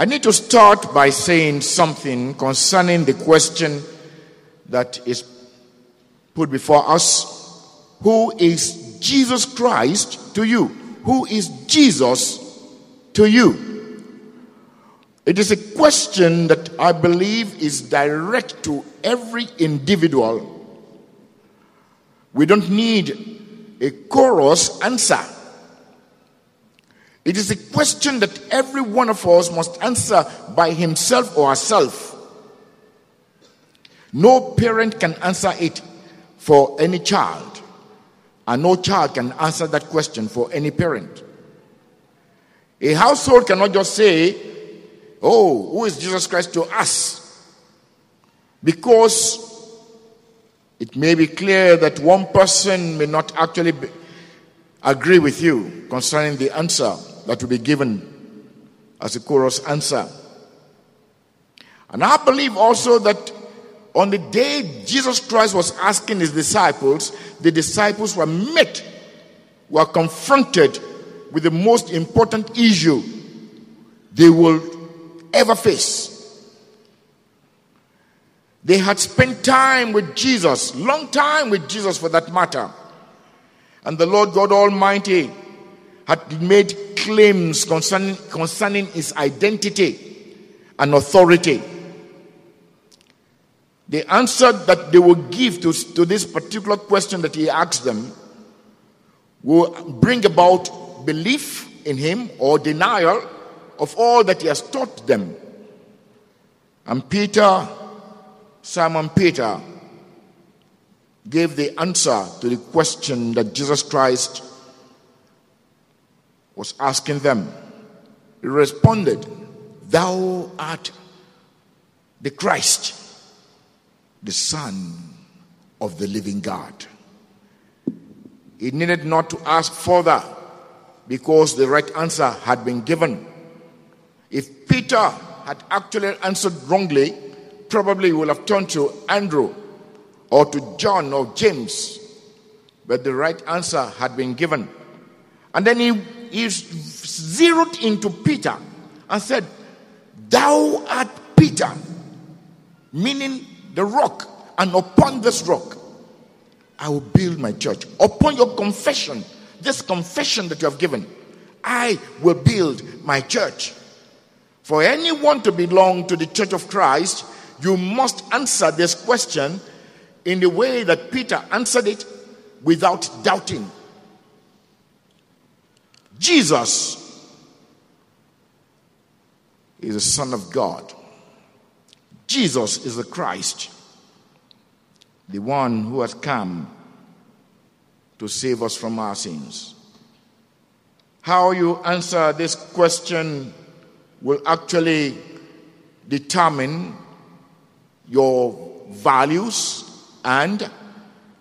I need to start by saying something concerning the question that is put before us Who is Jesus Christ to you? Who is Jesus to you? It is a question that I believe is direct to every individual. We don't need a chorus answer. It is a question that every one of us must answer by himself or herself. No parent can answer it for any child, and no child can answer that question for any parent. A household cannot just say, Oh, who is Jesus Christ to us? Because it may be clear that one person may not actually agree with you concerning the answer that will be given as a chorus answer. And I believe also that on the day Jesus Christ was asking his disciples, the disciples were met, were confronted with the most important issue they will ever face. They had spent time with Jesus, long time with Jesus for that matter. And the Lord God Almighty had made claims concerning, concerning his identity and authority. The answer that they will give to, to this particular question that he asked them will bring about belief in him or denial of all that he has taught them. And Peter, Simon Peter, gave the answer to the question that Jesus Christ was asking them. He responded, Thou art the Christ, the Son of the living God. He needed not to ask further because the right answer had been given. If Peter had actually answered wrongly, probably he would have turned to Andrew or to John or James. But the right answer had been given. And then he, he zeroed into Peter and said, Thou art Peter, meaning the rock, and upon this rock I will build my church. Upon your confession, this confession that you have given, I will build my church. For anyone to belong to the church of Christ, you must answer this question in the way that Peter answered it without doubting. Jesus is the Son of God. Jesus is the Christ, the one who has come to save us from our sins. How you answer this question will actually determine your values and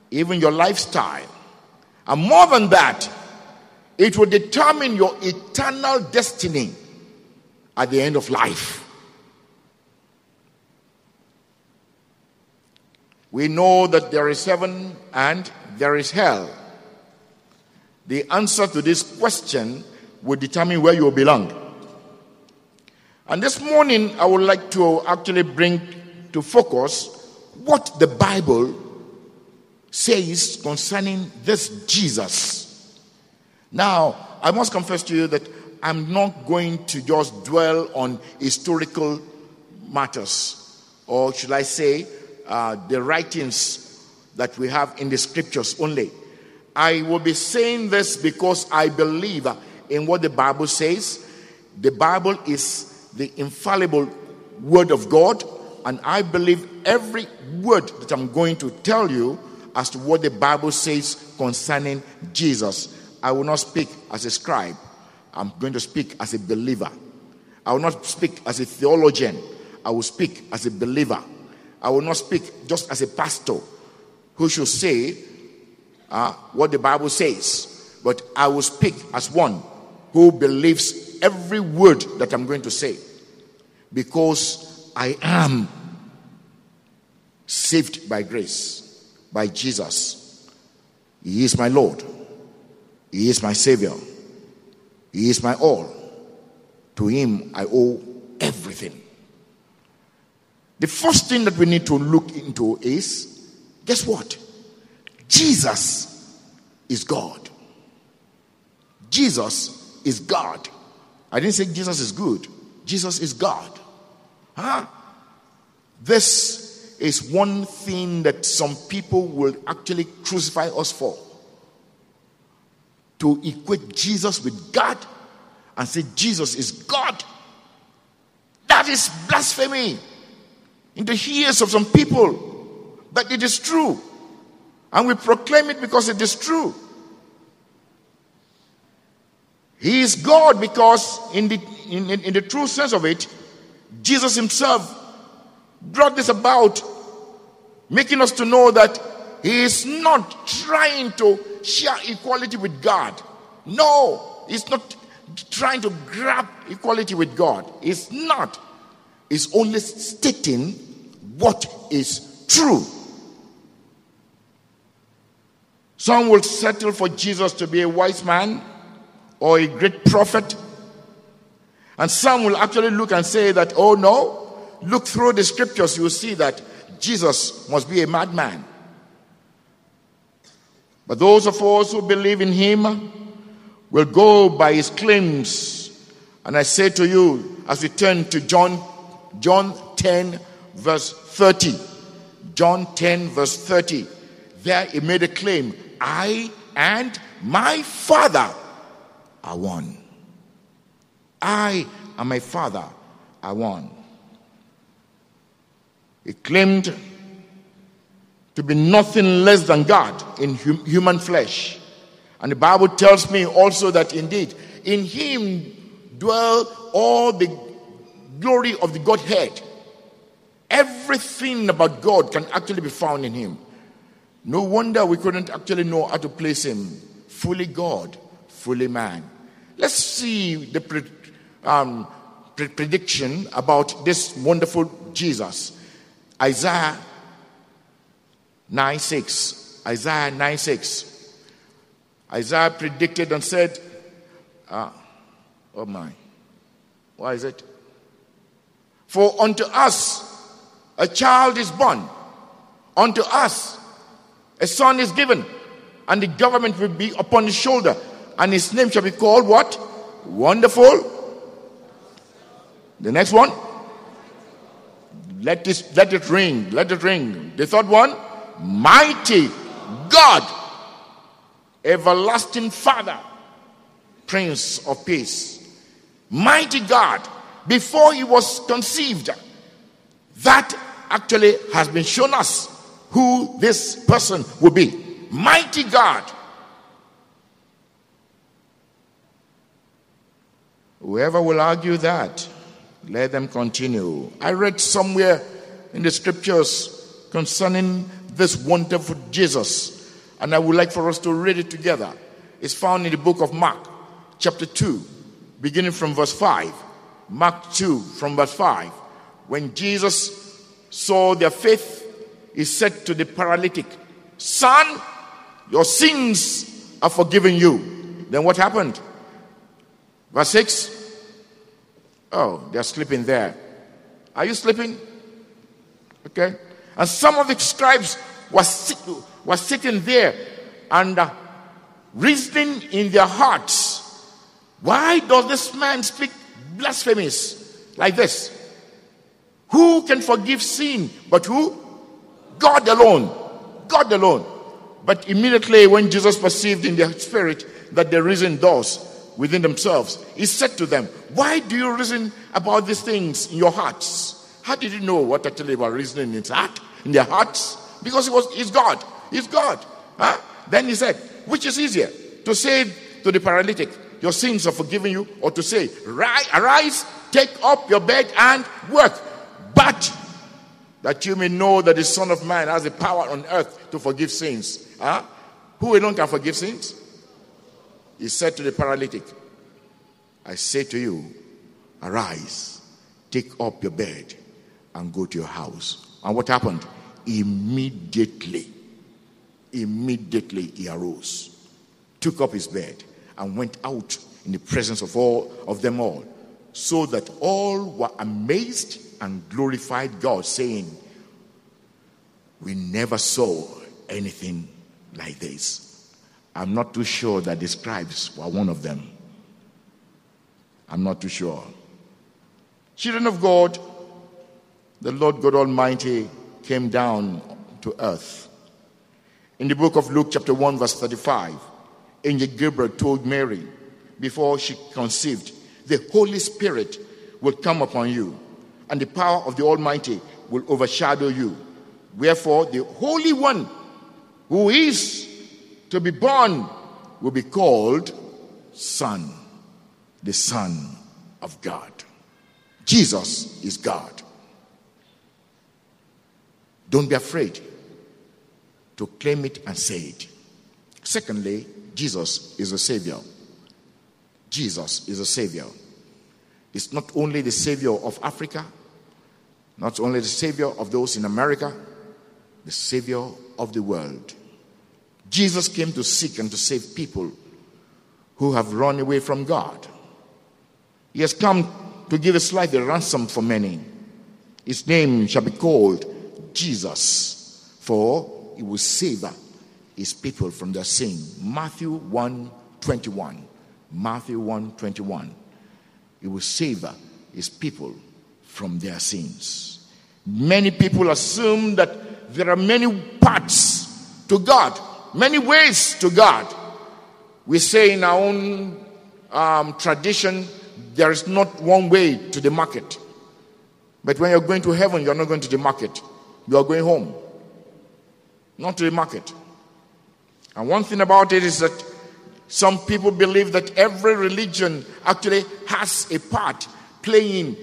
even your lifestyle. And more than that, it will determine your eternal destiny at the end of life. We know that there is heaven and there is hell. The answer to this question will determine where you belong. And this morning, I would like to actually bring to focus what the Bible says concerning this Jesus. Now, I must confess to you that I'm not going to just dwell on historical matters, or should I say, uh, the writings that we have in the scriptures only. I will be saying this because I believe in what the Bible says. The Bible is the infallible word of God, and I believe every word that I'm going to tell you as to what the Bible says concerning Jesus. I will not speak as a scribe, I'm going to speak as a believer. I will not speak as a theologian, I will speak as a believer. I will not speak just as a pastor who should say uh, what the Bible says, but I will speak as one who believes every word that I'm going to say because I am saved by grace, by Jesus. He is my Lord, He is my Savior, He is my all. To Him I owe everything. The first thing that we need to look into is guess what? Jesus is God. Jesus is God. I didn't say Jesus is good. Jesus is God. Huh? This is one thing that some people will actually crucify us for. To equate Jesus with God and say Jesus is God. That is blasphemy in the ears of some people. But it is true. And we proclaim it because it is true. He is God because, in the, in, in, in the true sense of it, Jesus Himself brought this about, making us to know that He is not trying to share equality with God. No, He's not trying to grab equality with God. He's not. He's only stating what is true. Some will settle for Jesus to be a wise man or a great prophet. And some will actually look and say that, oh no, look through the scriptures, you will see that Jesus must be a madman. But those of us who believe in him will go by his claims. And I say to you, as we turn to John, John 10, verse 30. John 10, verse 30. There he made a claim I and my Father are one. I and my Father are one. He claimed to be nothing less than God in hum- human flesh. And the Bible tells me also that indeed in him dwell all the glory of the Godhead. Everything about God can actually be found in him. No wonder we couldn't actually know how to place him fully God fully man. Let's see the pre- um, pre- prediction about this wonderful Jesus. Isaiah 9 6. Isaiah 9 6. Isaiah predicted and said, uh, Oh my, why is it? For unto us a child is born, unto us a son is given, and the government will be upon his shoulder and his name shall be called what? Wonderful. The next one. Let this let it ring. Let it ring. The third one. Mighty God. Everlasting Father. Prince of Peace. Mighty God. Before he was conceived. That actually has been shown us who this person will be. Mighty God Whoever will argue that, let them continue. I read somewhere in the scriptures concerning this wonderful Jesus, and I would like for us to read it together. It's found in the book of Mark, chapter 2, beginning from verse 5. Mark 2, from verse 5. When Jesus saw their faith, he said to the paralytic, Son, your sins are forgiven you. Then what happened? Verse 6. Oh, they're sleeping there. Are you sleeping? Okay. And some of the scribes sit, were sitting there and uh, reasoning in their hearts. Why does this man speak blasphemies like this? Who can forgive sin but who? God alone. God alone. But immediately when Jesus perceived in their spirit that they reasoned thus, within themselves. He said to them, Why do you reason about these things in your hearts? How did you know what actually were reasoning in heart, in their hearts? Because he was he's God. He's God. Huh? Then he said, Which is easier? To say to the paralytic, Your sins are forgiven you, or to say, Arise, take up your bed and work. But that you may know that the Son of Man has the power on earth to forgive sins. Huh? Who alone can forgive sins? He said to the paralytic, I say to you, arise, take up your bed, and go to your house. And what happened? Immediately, immediately he arose, took up his bed, and went out in the presence of all of them all so that all were amazed and glorified God, saying, We never saw anything like this. I'm not too sure that the scribes were one of them. I'm not too sure. Children of God, the Lord God Almighty came down to earth. In the book of Luke, chapter 1, verse 35, Angel Gabriel told Mary before she conceived, The Holy Spirit will come upon you, and the power of the Almighty will overshadow you. Wherefore, the Holy One who is to be born will be called Son, the Son of God. Jesus is God. Don't be afraid to claim it and say it. Secondly, Jesus is a Savior. Jesus is a Savior. It's not only the Savior of Africa, not only the Savior of those in America, the Savior of the world. Jesus came to seek and to save people who have run away from God. He has come to give his life a ransom for many. His name shall be called Jesus, for he will save his people from their sin. Matthew 1 21. Matthew 1 21. He will save his people from their sins. Many people assume that there are many paths to God, many ways to God. We say in our own um, tradition, there is not one way to the market. But when you're going to heaven, you're not going to the market. You are going home, not to the market. And one thing about it is that some people believe that every religion actually has a part playing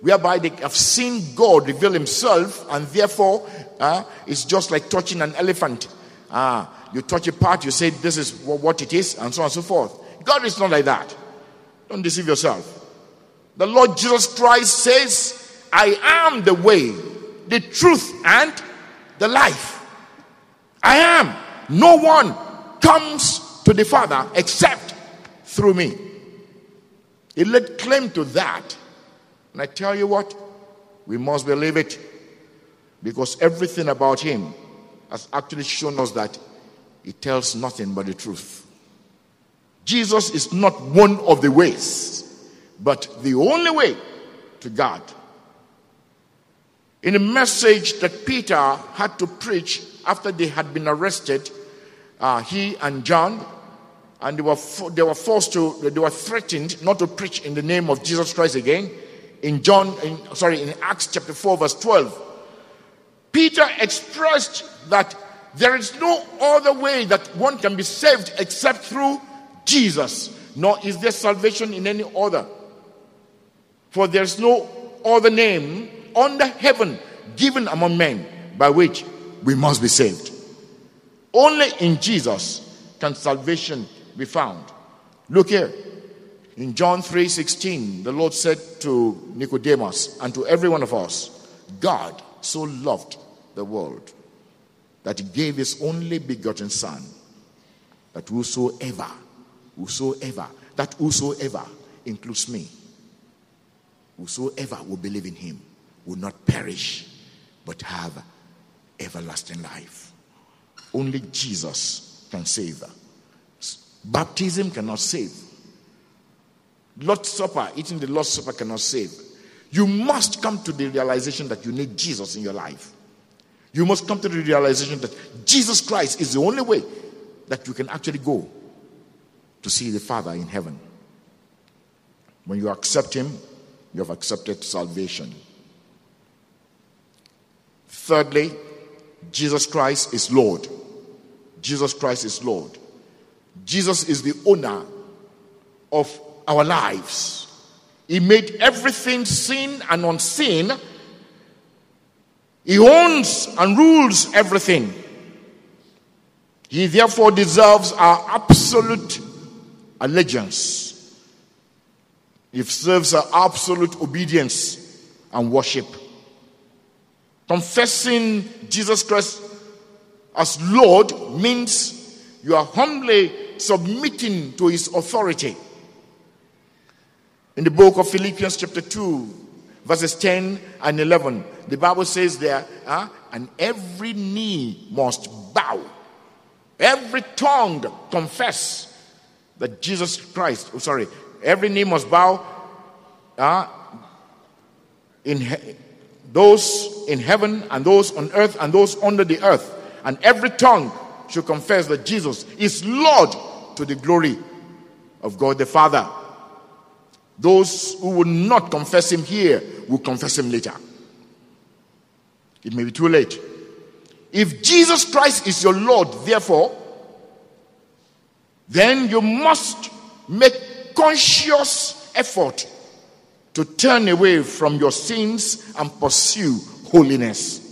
whereby they have seen God reveal himself, and therefore uh, it's just like touching an elephant. Uh, you touch a part, you say this is what it is, and so on and so forth. God is not like that. Don't deceive yourself. The Lord Jesus Christ says, I am the way, the truth, and the life. I am. No one comes to the Father except through me. He laid claim to that. And I tell you what, we must believe it because everything about him has actually shown us that he tells nothing but the truth. Jesus is not one of the ways, but the only way to God. In a message that Peter had to preach after they had been arrested, uh, he and John, and they were, they were forced to, they were threatened not to preach in the name of Jesus Christ again. In John, in, sorry, in Acts chapter 4, verse 12, Peter expressed that there is no other way that one can be saved except through Jesus, nor is there salvation in any other. For there's no other name under heaven given among men by which we must be saved. Only in Jesus can salvation be found. Look here. In John 3:16, the Lord said to Nicodemus and to every one of us, God so loved the world that he gave his only begotten son that whosoever whosoever that whosoever includes me whosoever will believe in him will not perish but have everlasting life only Jesus can save. Baptism cannot save. Lord's Supper, eating the Lord's Supper cannot save. You must come to the realization that you need Jesus in your life. You must come to the realization that Jesus Christ is the only way that you can actually go to see the Father in heaven. When you accept Him, you have accepted salvation. Thirdly, Jesus Christ is Lord. Jesus Christ is Lord. Jesus is the owner of our lives. He made everything seen and unseen. He owns and rules everything. He therefore deserves our absolute allegiance. He deserves our absolute obedience and worship. Confessing Jesus Christ as Lord means you are humbly submitting to his authority. In the book of Philippians, chapter 2, verses 10 and 11, the Bible says there, uh, and every knee must bow, every tongue confess that Jesus Christ, oh, sorry, every knee must bow uh, in those in heaven and those on earth and those under the earth, and every tongue should confess that Jesus is Lord to the glory of God the Father. Those who will not confess him here will confess him later. It may be too late. If Jesus Christ is your Lord, therefore, then you must make conscious effort to turn away from your sins and pursue holiness.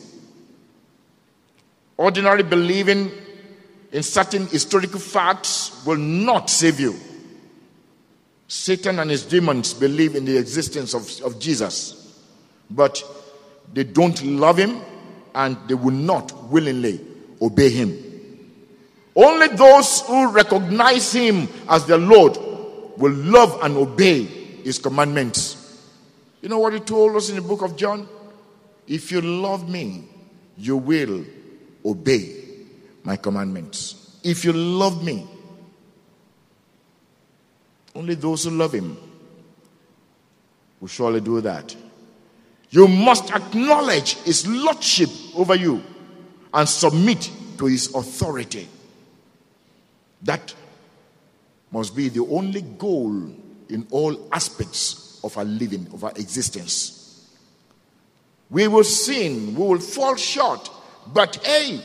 Ordinary believing in certain historical facts will not save you. Satan and his demons believe in the existence of, of Jesus, but they don't love him and they will not willingly obey him. Only those who recognize him as their Lord will love and obey his commandments. You know what he told us in the book of John? If you love me, you will obey my commandments. If you love me, only those who love him will surely do that. You must acknowledge his lordship over you and submit to his authority. That must be the only goal in all aspects of our living, of our existence. We will sin, we will fall short, but hey,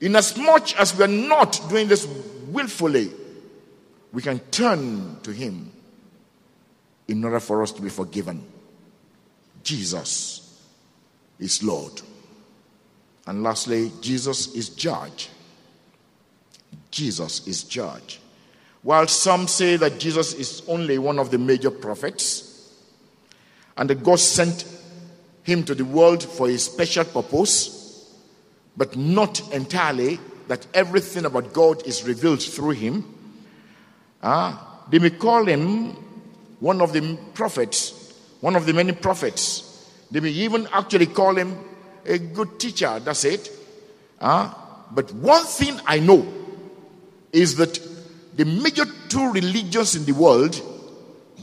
inasmuch as we are not doing this willfully, we can turn to Him in order for us to be forgiven. Jesus is Lord. And lastly, Jesus is judge. Jesus is judge. While some say that Jesus is only one of the major prophets and that God sent him to the world for a special purpose, but not entirely that everything about God is revealed through him, Ah, they may call him one of the prophets, one of the many prophets. They may even actually call him a good teacher. That's it. Ah, but one thing I know is that the major two religions in the world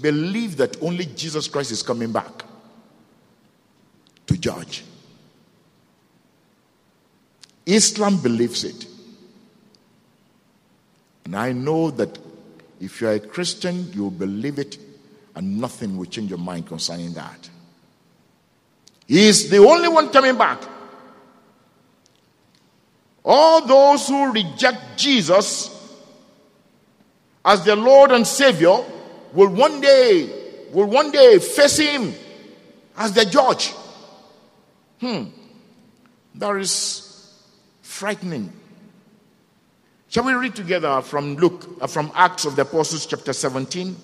believe that only Jesus Christ is coming back to judge. Islam believes it. And I know that if you are a Christian, you believe it, and nothing will change your mind concerning that. He is the only one coming back. All those who reject Jesus as their Lord and Savior will one day will one day face him as their judge. Hmm. That is frightening. Shall we read together from Luke, uh, from Acts of the Apostles, chapter 17,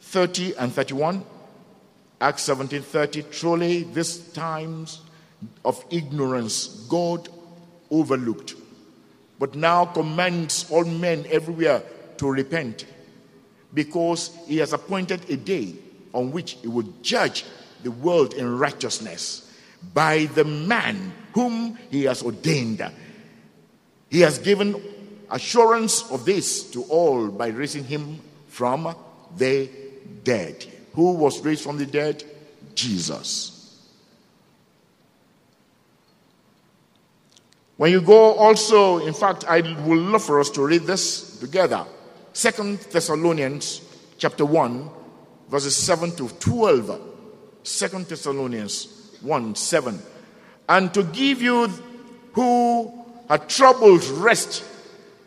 30 and 31? Acts 17, 30. Truly, these times of ignorance God overlooked, but now commands all men everywhere to repent, because he has appointed a day on which he will judge the world in righteousness by the man whom he has ordained. He has given assurance of this to all by raising him from the dead. Who was raised from the dead? Jesus. When you go also, in fact, I would love for us to read this together. Second Thessalonians chapter 1, verses 7 to 12. Second Thessalonians 1 7. And to give you who are troubled rest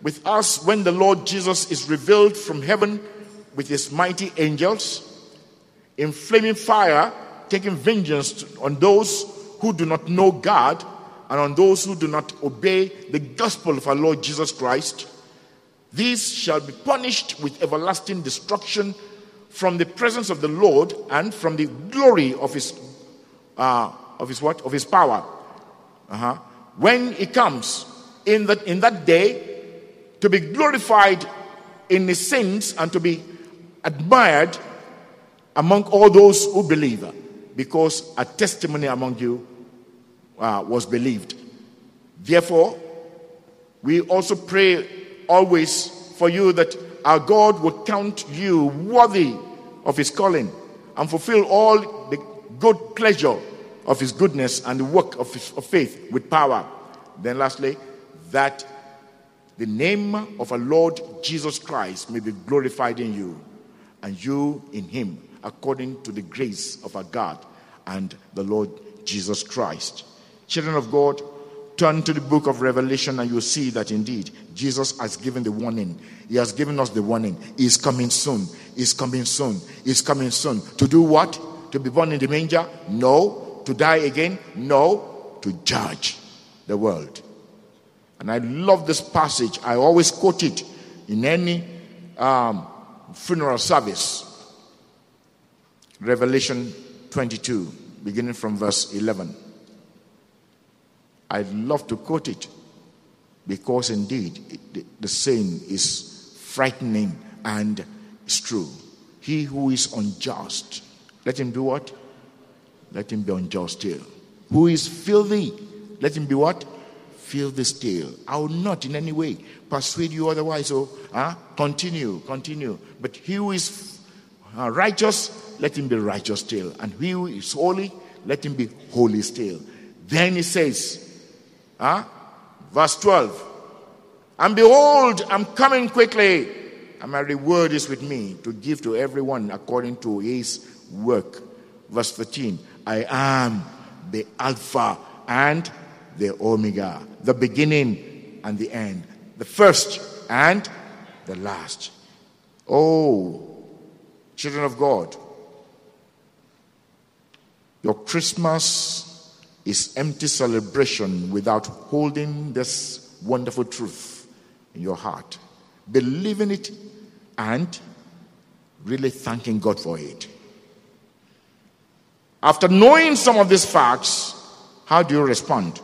with us when the Lord Jesus is revealed from heaven with his mighty angels in flaming fire, taking vengeance on those who do not know God and on those who do not obey the gospel of our Lord Jesus Christ. These shall be punished with everlasting destruction from the presence of the Lord and from the glory of his uh, of his what of his power. Uh-huh. When he comes in that in that day, to be glorified in his sins and to be admired among all those who believe, because a testimony among you uh, was believed. Therefore, we also pray always for you that our God will count you worthy of his calling and fulfill all the good pleasure of his goodness and the work of, his, of faith with power. Then, lastly, that the name of our Lord Jesus Christ may be glorified in you and you in him, according to the grace of our God and the Lord Jesus Christ. Children of God, turn to the book of Revelation and you'll see that indeed Jesus has given the warning. He has given us the warning. He's coming soon. He's coming soon. He's coming soon. To do what? To be born in the manger? No. To die again? No. To judge the world. And I love this passage. I always quote it in any um, funeral service. Revelation 22, beginning from verse 11. I love to quote it because indeed the, the saying is frightening and it's true. He who is unjust, let him do what? Let him be unjust still. Who is filthy, let him be what? Filthy still. I will not in any way persuade you otherwise. So, huh? continue, continue. But he who is uh, righteous, let him be righteous still. And he who is holy, let him be holy still. Then he says, Huh? Verse 12. And behold, I'm coming quickly, and my reward is with me to give to everyone according to his work. Verse 13. I am the Alpha and the Omega, the beginning and the end, the first and the last. Oh, children of God, your Christmas is empty celebration without holding this wonderful truth in your heart, believing it, and really thanking God for it. After knowing some of these facts, how do you respond?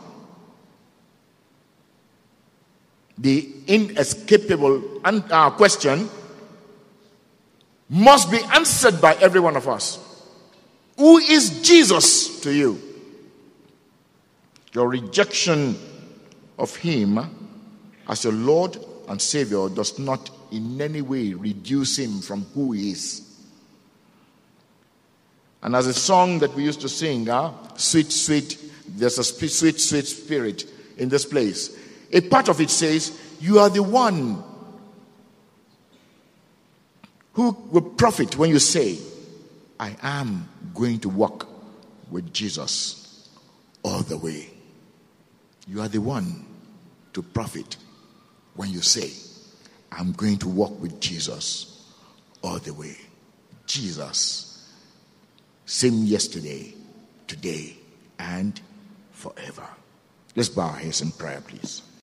The inescapable uh, question must be answered by every one of us Who is Jesus to you? Your rejection of Him as your Lord and Savior does not in any way reduce Him from who He is. And as a song that we used to sing, uh, sweet, sweet, there's a sweet, sweet spirit in this place. A part of it says, You are the one who will profit when you say, I am going to walk with Jesus all the way. You are the one to profit when you say, I'm going to walk with Jesus all the way. Jesus, same yesterday, today, and forever. Let's bow our heads in prayer, please.